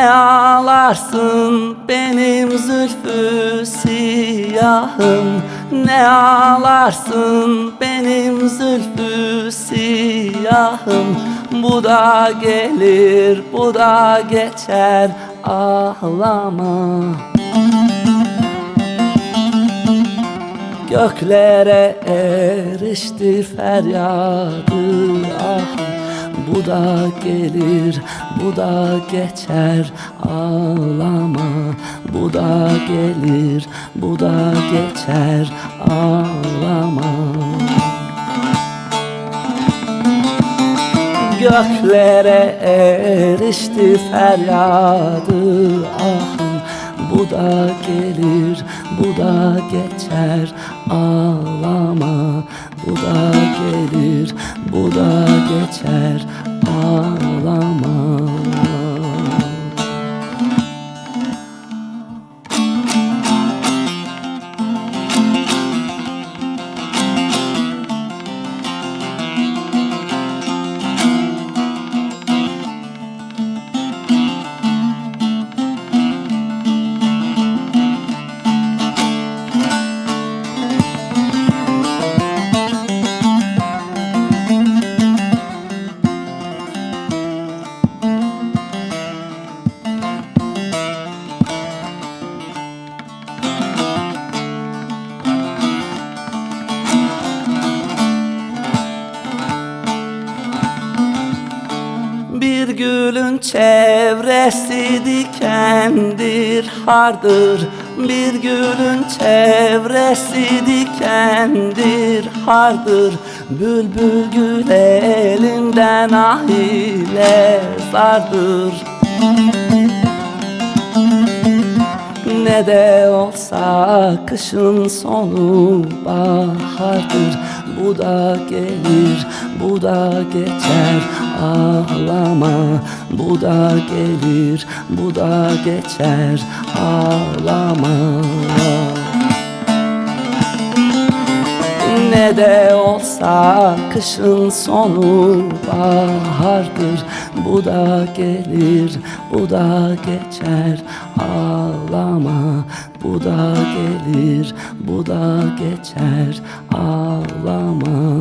Ne ağlarsın benim zülfü siyahım. Ne ağlarsın benim zülfü siyahım. Bu da gelir bu da geçer ağlama. Göklere erişti feryadı ah Bu da gelir, bu da geçer ağlama. Bu da gelir, bu da geçer ağlama. Göklere erişti feryadı ahım Bu da gelir, bu da geçer ağlama. Bu da gelir, bu da geçer ağlama gülün çevresi dikendir hardır. Bir gülün çevresi dikendir hardır. Bülbül gül elinden ah ile zardır ne de olsa kışın sonu bahardır. Bu da gelir, bu da geçer. Ağlama Bu da gelir, bu da geçer. Ağlama. Ne de olsa kışın sonu bahardır. Bu da gelir, bu da geçer. Ağlama Bu da gelir, bu da geçer ağlama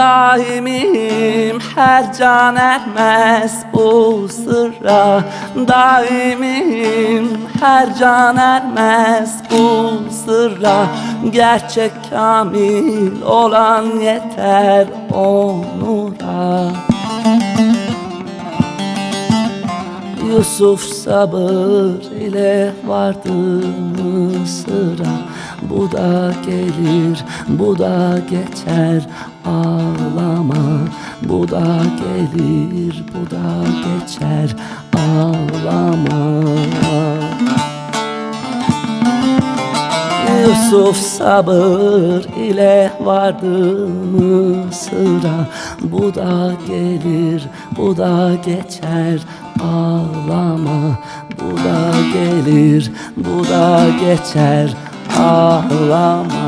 Daimim her can ermez bu sırra Daimim her can ermez bu sırra Gerçek kamil olan yeter onura. Yusuf sabır ile vardı Mısır'a Bu da gelir, bu da geçer ağlama. Bu da gelir, bu da geçer ağlama. Yusuf sabır ile vardı Mısır'a Bu da gelir, bu da geçer ağlama. Bu da gelir, bu da geçer ağlama